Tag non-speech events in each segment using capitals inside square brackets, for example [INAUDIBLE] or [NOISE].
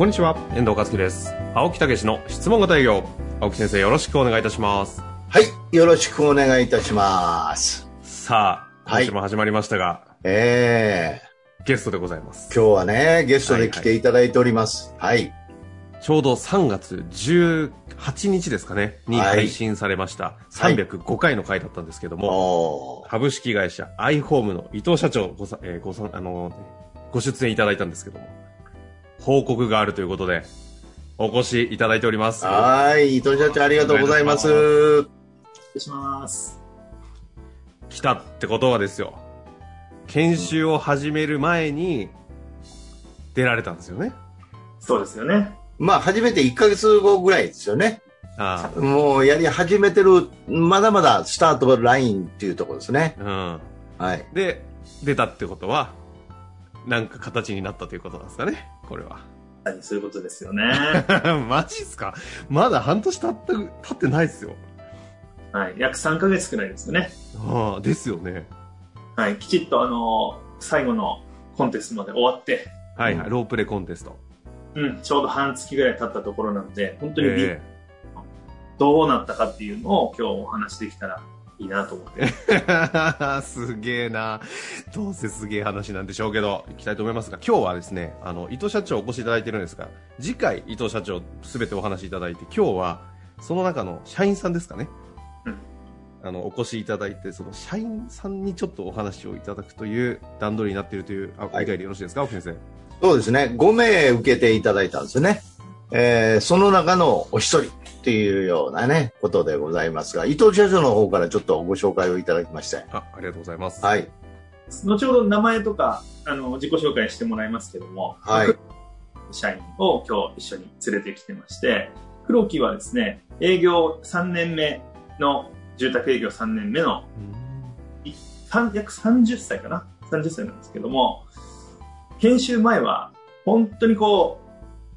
こんにちは、遠藤和樹です。青木武の質問型営業。青木先生、よろしくお願いいたします。はい、よろしくお願いいたします。さあ、はい今週も始まりましたが、ええゲストでございます。今日はね、ゲストで来ていただいております。はい。ちょうど3月18日ですかね、にはい配信されました、はい305回の回だったんですけども、株式会社アイホームの伊藤社長ごさ、えーごさあのご出演いただいたんですけども、報告があるということで、お越しいただいております。はい、伊藤社長ありがとうございます。お失礼します。来たってことはですよ研修を始める前に出られたんですよねそうですよね。まあ、初めて1ヶ月後ぐらいですよね。あもうやり始めてる、まだまだスタートラインっていうところですね。あうんはい。で出たってことはなんか形になったということなんですかねこれは。はい、そういうことですよね。[LAUGHS] マジっすか？まだ半年経った経ってないですよ。はい、約3ヶ月くらいですよね。ああですよね。はい、きちっとあの、最後のコンテストまで終わって、はいはい、ロープレコンテスト。うん、ちょうど半月ぐらい経ったところなので、本当にび、えどうなったかっていうのを今日お話できたらいいなと思って。え [LAUGHS] すげえなどうせすげえ話なんでしょうけど行きたいと思いますが今日はですねあの伊藤社長お越しいただいてるんですが次回伊藤社長すべてお話しいただいて今日はその中の社員さんですかね、うんあのお越しいただいてその社員さんにちょっとお話をいただくという段取りになっているというあはい理解でよろしいですか、先生そうですね。5名受けていただいたんですよね。えーその中のお一人っていうようなね、ことでございますが、伊藤社長の方からちょっとご紹介をいただきまして。あありがとうございます、はい。後ほど名前とか、あの、自己紹介してもらいますけども、はい。社員を今日一緒に連れてきてまして、黒木はですね、営業3年目の、住宅営業3年目の三約30歳かな ?30 歳なんですけども、研修前は、本当にこう、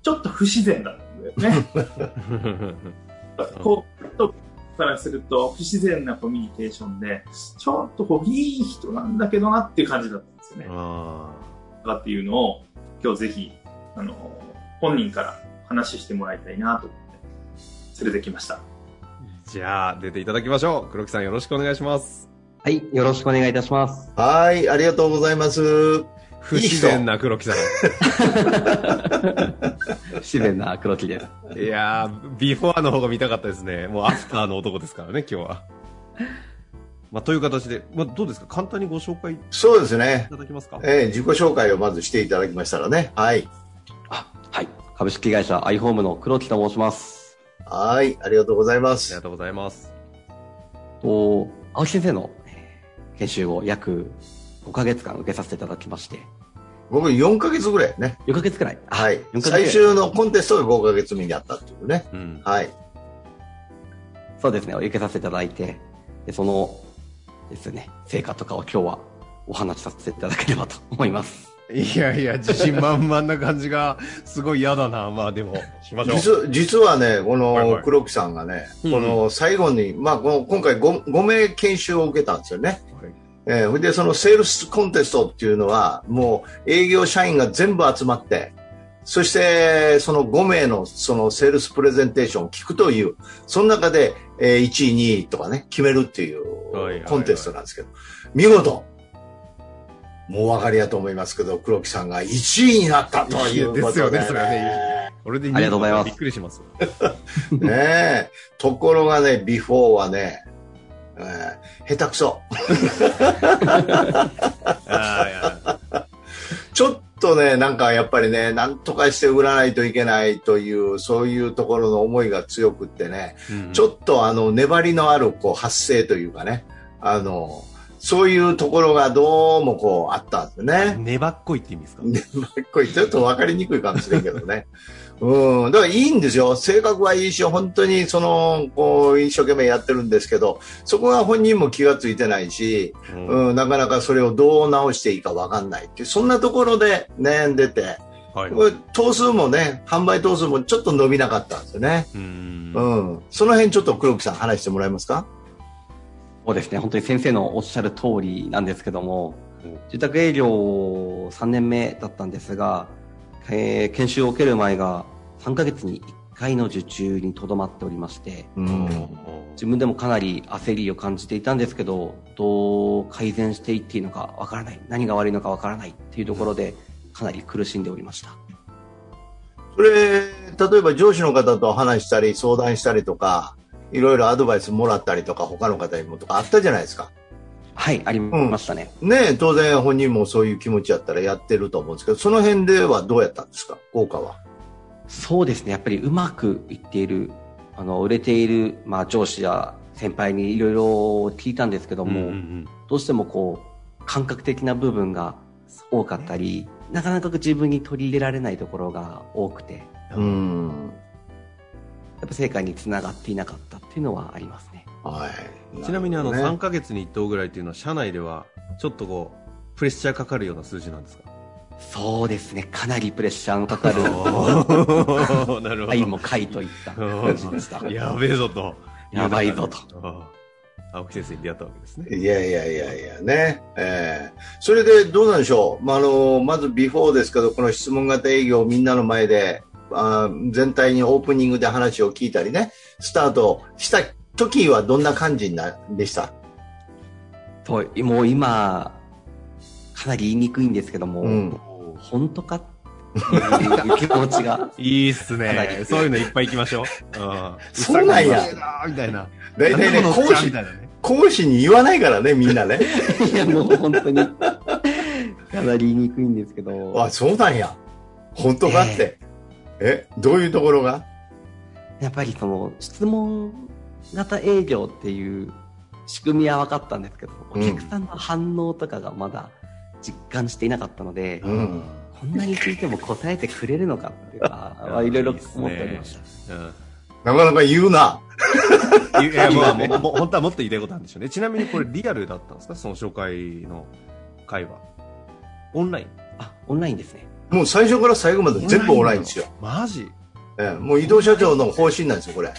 ちょっと不自然だったんだよね。[LAUGHS] こう、とからすると、不自然なコミュニケーションで、ちょっとこう、いい人なんだけどなっていう感じだったんですよね。あとかっていうのを、今日ぜひ、あの、本人から話してもらいたいなと思って、連れてきました。ーじゃあ出ていただきましょう黒木さんよろしくお願いしますはい、よろしくお願いいたします。はい。ありがとうございます。不自然な黒木さん [LAUGHS] 不自然な黒木です。いやー、ビフォアの方が見たかったですね。もうアフターの男ですからね、[LAUGHS] 今日は。まあ、という形で、まあ、どうですか？簡単にご紹介いそうですね。ただけますか？えー自己紹介をまずしていただきましたらね。はい。あ、はい。株式会社アイホームの黒木と申します。はい。ありがとうございまありすが。とうございます。と、青木先生のえー研修を約5ヶ月間受けさせていただきまして、僕4ヶ月ぐらいね。4ヶ月くらい。あはい。4ヶ月最終のコンテストが5ヶ月目にあったっていうね。うん。はい。そうですね、受けさせていただいて、でそのですね、成果とかを今日はお話しさせていただければと思います。いやいや、自信満々な感じが、すごい嫌だな。まあでも、しましょう。実実はね、こはいはいの黒木さんがね、うんこの最後に、まあ、この今回 5, 5名研修を受けたんですよね。はいえーそれでそのセールスコンテストっていうのは、もう営業社員が全部集まって、そしてその5名のそのセールスプレゼンテーションを聞くという、その中で、えー1位、2位とかね、決めるっていうコンテストなんですけど、見事、もうお分かりやと思いますけど、黒木さんが1位になったということで、ですよねそれはねこれでありがとうございますびっくりします。[LAUGHS] ねえ。ところがね、ビフォーはね、えー下手くそ。ちょっとね、なんかやっぱりね、なんとかして売らないといけないという、そういうところの思いが強くってね、うんちょっとあの、粘りのあるこう発声というかね、あの、そういうところがどうもこうあったんですよね。粘っこいって意味ですか？[LAUGHS] ね、これちょっと分かりにくいかもしれんけどね。うん、だからいいんですよ。性格はいいし、本当にその、こう、一生懸命やってるんですけど、そこは本人も気がついてないし、うんうん、なかなかそれをどう直していいか分かんないっていう、そんなところで悩んでて、はい。これ頭数もね、販売頭数もちょっと伸びなかったんですよね。うんうん。その辺ちょっと黒木さん話してもらえますか？そうですね、本当に先生のおっしゃる通りなんですけどもうん、住宅営業3年目だったんですが、えー研修を受ける前が3ヶ月に1回の受注にとどまっておりまして、うん。自分でもかなり焦りを感じていたんですけど、どう改善していっていいのかわからない、何が悪いのかわからないっていうところで、かなり苦しんでおりました。それ、例えば上司の方と話したり、相談したりとか、いろいろアドバイスもらったりとか、他の方にもとかあったじゃないですか。はい、ありましたね。ねえ当然本人もそういう気持ちやったらやってると思うんですけど、その辺ではどうやったんですか？効果は。そうですね、やっぱりうまくいっている、あの、売れている、まあ、上司や先輩にいろいろ聞いたんですけども、うんうんどうしてもこう、感覚的な部分が多かったり、なかなか自分に取り入れられないところが多くて、やうん。っぱ成果につながっていなかったっていうのはありますね。はい。ちなみにあの、るほど3ヶ月に1頭ぐらいっていうのは、社内では、ちょっとこう、プレッシャーかかるような数字なんですか？そうですね、かなりプレッシャーのかかる、[LAUGHS] なるほど。愛も回といった感じでした。やべえぞと。やばいぞと。青木先生に出会ったわけですね。いやいやいやいやね。えーそれでどうなんでしょう？まあ、あの、まずビフォーですけど、この質問型営業をみんなの前で、あー全体にオープニングで話を聞いたりね、スタートした時はどんな感じになでした？ともう今、かなり言いにくいんですけども、うん。本当か？っていう気持ちが、[LAUGHS] いいっす。ねそういうのいっぱい行きましょう。うん。[LAUGHS] そうなんやみたいな。大体ね、講師ね。講師に言わないからね、みんなね。[LAUGHS] いや、もう本当に、かなり言いにくいんですけど、あ、そうなんや。本当かって。え、どういうところが？やっぱりその、質問型営業っていう仕組みは分かったんですけど、お客さんの反応とかがまだ実感していなかったので、うん。こんなに聞いても答えてくれるのかっていうか、まあいろいろ思っておりました。うんなかなか言うな。いや、[LAUGHS] もう、もうもう本当はもっと言いたいことあるんでしょうね。ちなみにこれリアルだったんですか？その紹介の会話。オンラインあ、オンラインですね。もう最初から最後まで全部オンラインですよ。マジ？ええもう伊藤社長の方針なんですよ、これ。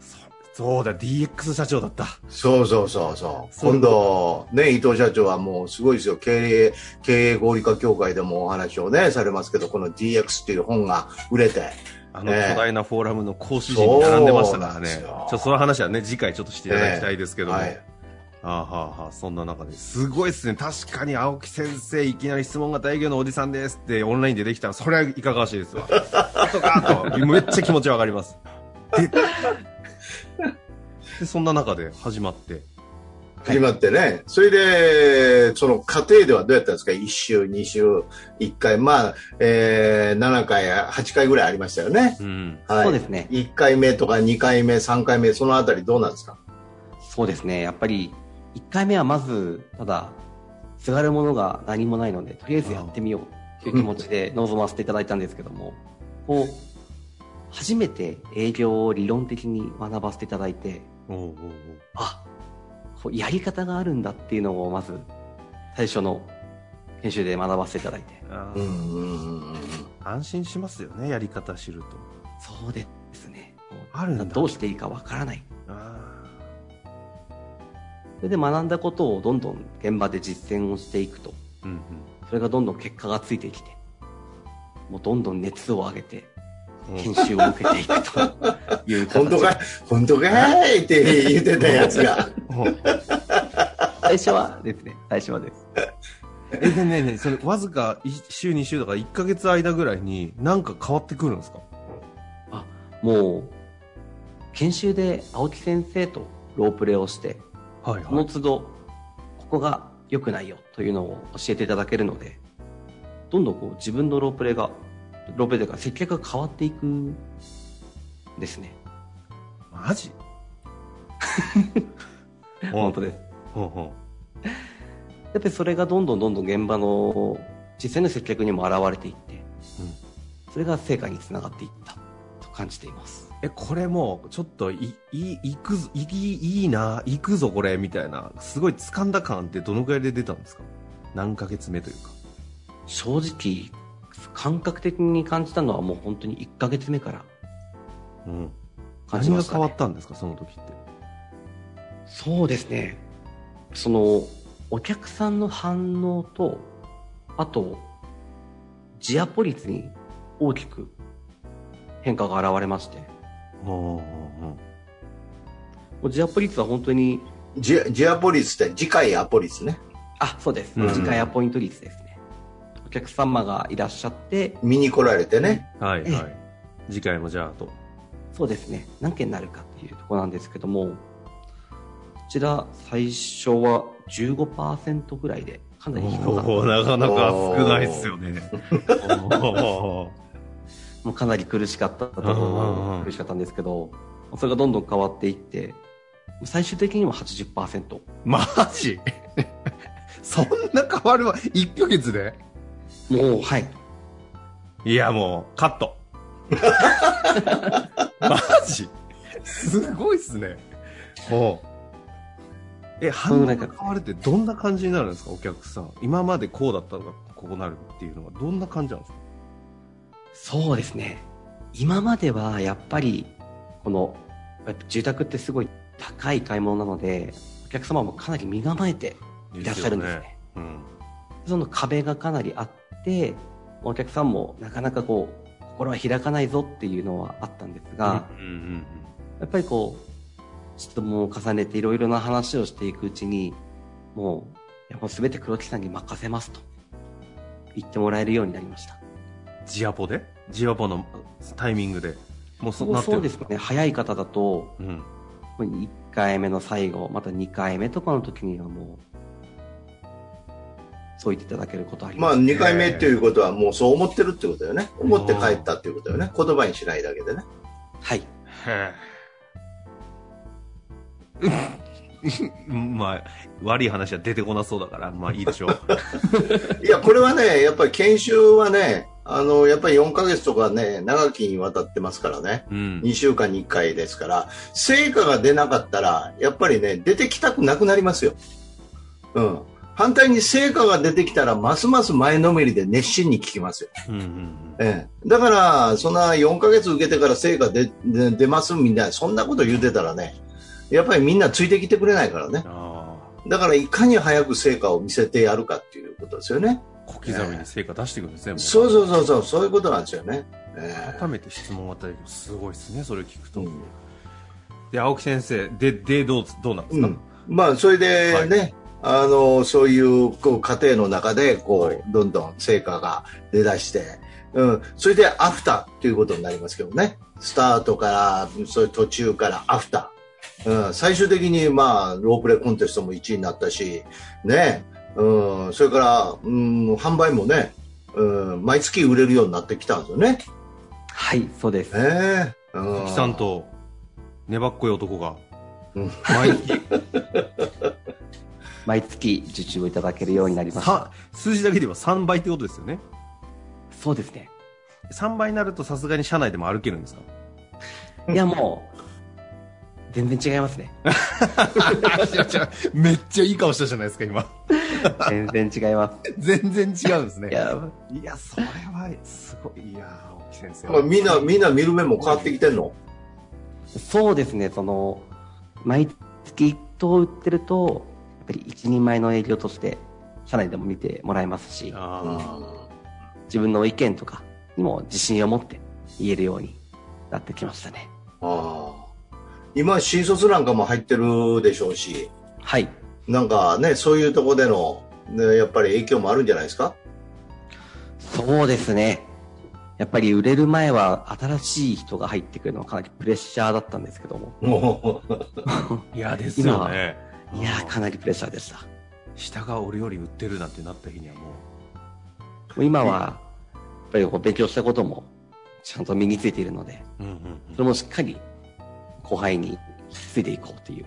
そそうだ、DX 社長だった。そうそうそうそう。今度、ね、伊藤社長はもうすごいですよ。経営、経営合理化協会でもお話をね、されますけど、この DX っていう本が売れて、あのね巨大なフォーラムの講師陣に並んでましたからね。ちょっとその話はね、次回ちょっとしていただきたいですけども。はい。ああはあはあ、そんな中ですごいですね。確かに青木先生、いきなり質問型営業のおじさんですってオンラインでできたら、それはいかがわしいですわ。とかと、めっちゃ気持ちわかります。で、でそんな中で始まって。始まってね。それで、その過程ではどうやったんですか ?1 週、2週、1回。まあ、えー、7回、8回ぐらいありましたよね。うん。はい。そうですね。1回目とか2回目、3回目、そのあたりどうなんですか？そうですね。やっぱり、1回目はまず、ただ、すがるものが何もないので、とりあえずやってみようという気持ちで臨ませていただいたんですけども、こう、初めて営業を理論的に学ばせていただいて、おうおうおうあ、こうやり方があるんだっていうのをまず、最初の研修で学ばせていただいて、あーうんうんうんうん。安心しますよね、やり方知ると。そうですね。あるんだどうしていいかわからない。れで学んだことをどんどん現場で実践をしていくと、ーうんうん。それがどんどん結果がついてきて、もうどんどん熱を上げて、うん。研修を受けていくと。[LAUGHS] いう形。本当かい？本当かい？って言ってたやつが。最初はですね、最初はです。え、でねね、それ、わずか1週、2週とか1ヶ月間ぐらいに、なんか変わってくるんですか？あ、もう、研修で青木先生とロープレをして、はいその都度、ここが良くないよというのを教えていただけるので、どんどんこう自分のロープレが、ロープレというか接客が変わっていくんですね。マジ？[LAUGHS] 本当です。ほうほやっぱりそれがどんどんどんどん現場の実際の接客にも現れていって、それが成果につながっていったと感じています。え、これもう、ちょっとい、いい、いくぞ、いい、いいな、行くぞ、これ、みたいな、すごい掴んだ感ってどのくらいで出たんですか？何ヶ月目というか。正直、感覚的に感じたのはもう本当に1ヶ月目からうん。感じました、何が変わね。ったんですか、その時って。そうですね。その、お客さんの反応と、あと、ジアポ率に大きく変化が現れまして、うんうんうんもうジアポ率は本当に、ジジアポリスって次回アポリスね。あ、そうです。うん次回アポイント率ですね。お客様がいらっしゃって、見に来られてね。はい、ええはい。次回もじゃあと。そうですね。何件になるかっていうところなんですけども、こちら最初は15%ぐらいで、かなり低かった。なかなか少ないっすよね。[LAUGHS] [LAUGHS] [LAUGHS] もうかなり苦しかったと苦しかったんですけど、それがどんどん変わっていって、最終的には80%。マジ？[LAUGHS] そんな変わるわ？1ヶ月で？もう、はい。いや、もう、カット。[LAUGHS] マジ？すごいっすね。ほう。え、反応が変わるってどんな感じになるんですか、お客さん。今までこうだったのがこうなるっていうのはどんな感じなんですか？そうですね。今まではやっぱり、この、やっぱ住宅ってすごい高い買い物なので、お客様もかなり身構えていらっしゃるんですね。うん。その壁がかなりあって、お客さんもなかなかこう、心は開かないぞっていうのはあったんですが、うんうんやっぱりこう、質問を重ねていろいろな話をしていくうちに、もう、いやもう全て黒木さんに任せますと言ってもらえるようになりました。ジアポで？ジアポのタイミングで？もうそそうなってる？んそうですね。早い方だと、うん。1回目の最後、また2回目とかの時にはもう、そう言っていただけることありまあます。2回目っていうことはもうそう思ってるってことだよね。思って帰ったっていうことだよね。言葉にしないだけでね。はい。へ [LAUGHS] まあ、悪い話は出てこなそうだから、まあいいでしょう。[LAUGHS] いや、これはね、やっぱり研修はね、あの、やっぱり4ヶ月とかね、長きにわたってますからね。うん。2週間に1回ですから、成果が出なかったら、やっぱりね、出てきたくなくなりますよ。うん。反対に成果が出てきたら、ますます前のめりで熱心に聞きますよ。うんうんうんええ。だから、そんな4ヶ月受けてから成果出出出ますみたいな、そんなこと言うてたらね、やっぱりみんなついてきてくれないからね。あだから、いかに早く成果を見せてやるかっていうことですよね。あ、小刻みに成果出していくんですね、もう。そうそうそうそう、そういうことなんですよね。え改めて質問を与えるとすごいですね、それを聞くと。うん。で、青木先生、で、で、どう、どうなんですか、うん、まあそれでね、あのそういうこう過程の中でこう、はい。どんどん成果が出だして、うん、それでアフターということになりますけどね。スタートからそういう途中からアフター、うん、最終的にまあロープレコンテストも1位になったしね、うん、それから、うん、販売もね、うん、毎月売れるようになってきたんですよね。はい、そうです。ねうん青木さんと、粘っこい男が、うん毎月、[LAUGHS] 毎月受注をいただけるようになりましたさ。数字だけで言えば3倍ってことですよね。そうですね。3倍になるとさすがに社内でも歩けるんですか？いやもう、全然違いますね。[LAUGHS] めっちゃいい顔したじゃないですか、今。全然違います。全然違うんですね。いや、いや、それは、すごい。いや、青木先生。まあ、みんなみんな見る目も変わってきてんの？そうですね、その、毎月1頭売ってると、やっぱり一人前の営業として、社内でも見てもらえますし、あ自分の意見とかにも自信を持って言えるようになってきましたね。ああ今、新卒なんかも入ってるでしょうし、はい。なんかね、そういうところでの、ね、やっぱり影響もあるんじゃないですか？そうですね。やっぱり売れる前は新しい人が入ってくるのはかなりプレッシャーだったんですけども。もう、あ。いや、ですよね。いやー、かなりプレッシャーでした。下が俺より売ってるなんてなった日にはももう今は、やっぱりこう勉強したこともちゃんと身についているので、う。うんうんそれもしっかり後輩に引き継いでいこうという。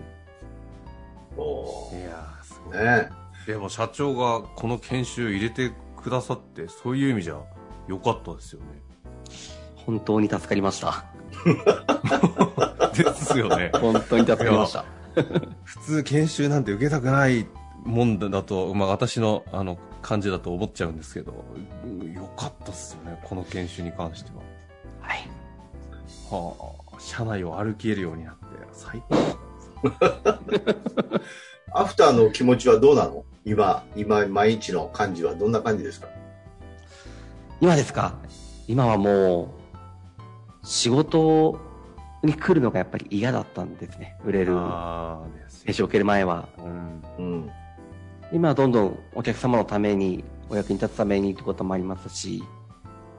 おうん。いやー、すごい。ねででも社長がこの研修入れてくださって、そういう意味じゃ良かったですよね。本当に助かりました。[LAUGHS] ですよね。本当に助かりました。普通研修なんて受けたくないもんだと、まあ私のあの感じだと思っちゃうんですけど、うん良かったっすよね、この研修に関しては。はい。はあ、車内を歩けるようになって、最高。[LAUGHS] アフターの気持ちはどうなの？今、今、毎日の感じはどんな感じですか？今ですか？今はもう、仕事に来るのがやっぱり嫌だったんですね。売れる。ああ、です研修を受ける前は。うん。うん。今はどんどんお客様のために、お役に立つためにってこともありますし、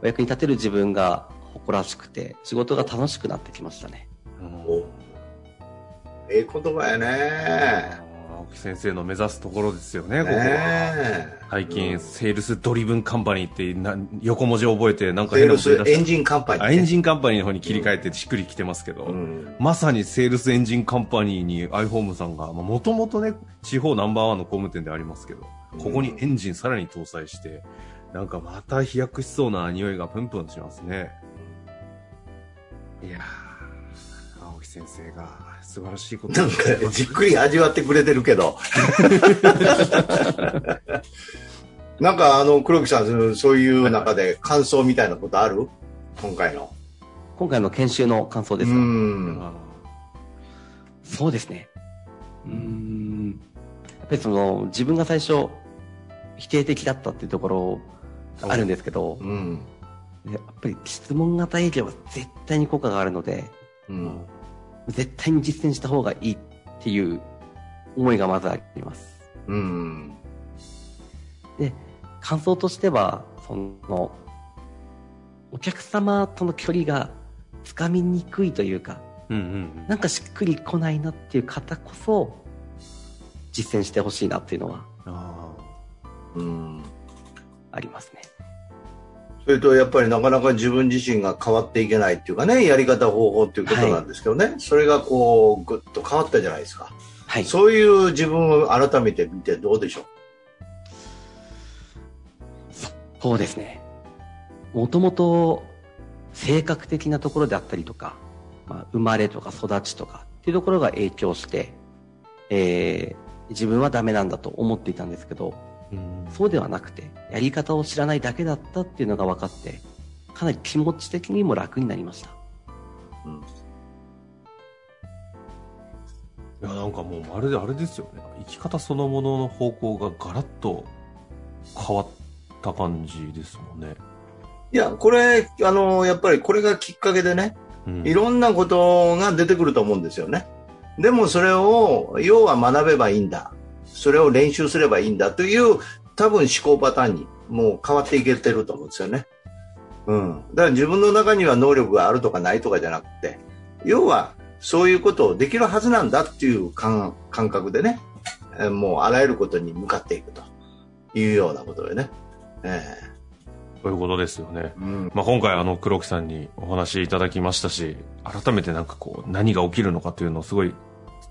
お役に立てる自分が誇らしくて、仕事が楽しくなってきましたね。うんおええ言葉やね。青木先生の目指すところですよね、ここは。ね最近、 Sales Driven Company ってな横文字覚えて、なんかセールス変なこと言い出しエンジンカンパニー、たあエンジンカンパニーの方に切り替えてしっくりきてますけど、うん。まさにセールスエンジンカンパニーに iHome さんが、もともとね、地方ナンバーワンの工務店でありますけど、ここにエンジンさらに搭載して、なんかまた飛躍しそうな匂いがプンプンしますね。いやー、青木先生が素晴らしいことなんかじっくり味わってくれてるけど。[LAUGHS] なんかあの黒木さんそういう中で感想みたいなことある？今回の。今回の研修の感想うですか、そうですね。うーん。やっぱりその、自分が最初、否定的だったっていうところがあるんですけど、うん。やっぱり質問型営業は絶対に効果があるので、うん。絶対に実践した方がいいっていう思いがまずあります。うん。で、感想としては、その、お客様との距離がつかみにくいというか、うんうんなんかしっくり来ないなっていう方こそ、実践してほしいなっていうのはうん。あうん。ありますね。それとやっぱりなかなか自分自身が変わっていけないっていうかね、やり方方法っていうことなんですけどね、それがこう、ぐっと変わったじゃないですか。はい。そういう自分を改めて見てどうでしょそうですね。もともと性格的なところであったりとか、まあ、生まれとか育ちとかっていうところが影響して、えー自分はダメなんだと思っていたんですけど、そうではなくて、やり方を知らないだけだったっていうのが分かって、かなり気持ち的にも楽になりました。う。うん。いや、なんかもうまるであれですよね。生き方そのものの方向がガラッと変わった感じですもんね。いや、これ、あの、やっぱりこれがきっかけでね、うんいろんなことが出てくると思うんですよね。でもそれを、要は学べばいいんだ。それを練習すればいいんだという、多分思考パターンにもう変わっていけてると思うんですよね。うん。だから自分の中には能力があるとかないとかじゃなくて、要はそういうことをできるはずなんだっていう感感覚でね、えーもうあらゆることに向かっていくというようなことでね。えそういうことですよね。えうん。まあ、今回あの黒木さんにお話いただきましたし、改めてなんかこう何が起きるのかというのをすごい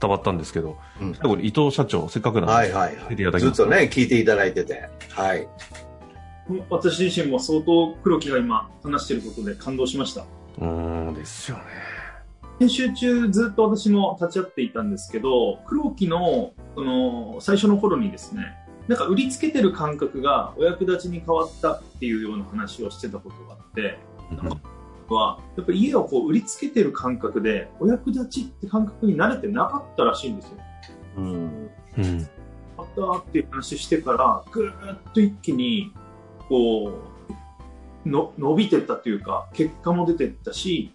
伝わったんですけど、うん最後に伊藤社長、せっかくなんで、はいはいはい。ずっとね、聞いていただいてて。はい。私自身も相当黒木が今話していることで感動しました。うーんですよね。研修中ずっと私も立ち会っていたんですけど、黒木のその最初の頃にですね、なんか売りつけてる感覚がお役立ちに変わったっていうような話をしてたことがあって、はやっぱり家をこう売りつけてる感覚でお役立ちって感覚に慣れてなかったらしいんですよ。うん。うん。あったっていう話してから、ぐーっと一気に、こう、の伸びてったというか、結果も出てったし、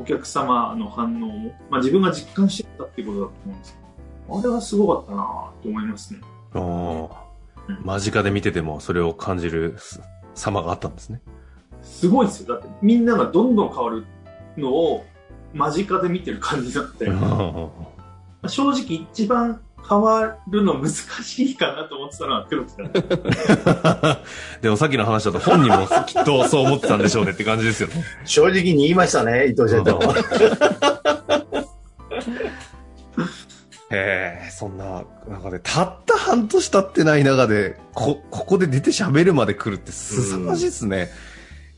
お客様の反応も、まあ自分が実感してったっていうことだと思うんですよ。あれはすごかったなと思いますね。あーうん間近で見ててもそれを感じる様があったんですね。すごいですよ。だってみんながどんどん変わるのを間近で見てる感じだって、正直一番変わるの難しいかなと思ってたのは黒木さん。[LAUGHS] でもさっきの話だと本人もきっとそう思ってたんでしょうねって感じですよね。正直に言いましたね、伊藤社長。へえ、そんな中で、たった半年経ってない中で、こ、ここで出て喋るまで来るって凄まじいっすね。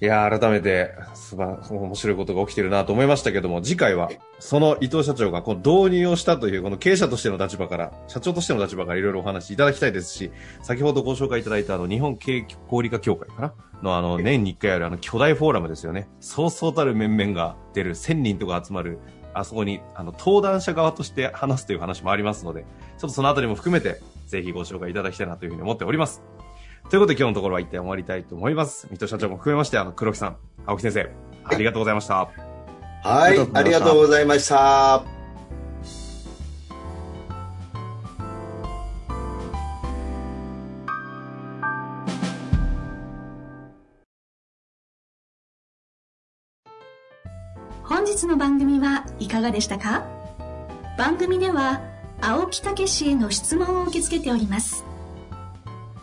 いやー改めて、すば、面白いことが起きてるなと思いましたけども、次回は、その伊藤社長がこの導入をしたという、この経営者としての立場から、社長としての立場からいろいろお話しいただきたいですし、先ほどご紹介いただいたあの、日本経営小売化協会かな？のあの、年に1回あるあの、巨大フォーラムですよね。そうそうたる面々が出る1000人とか集まる、あそこに、あの、登壇者側として話すという話もありますので、ちょっとそのあたりも含めて、ぜひご紹介いただきたいなというふうに思っております。ということで今日のところは一旦終わりたいと思います。水戸社長も含めまして、あの、黒木さん、青木先生、ありがとうございました。はい、ありがとうございました。本日の番組はいかがでしたか？番組では青木武氏への質問を受け付けております。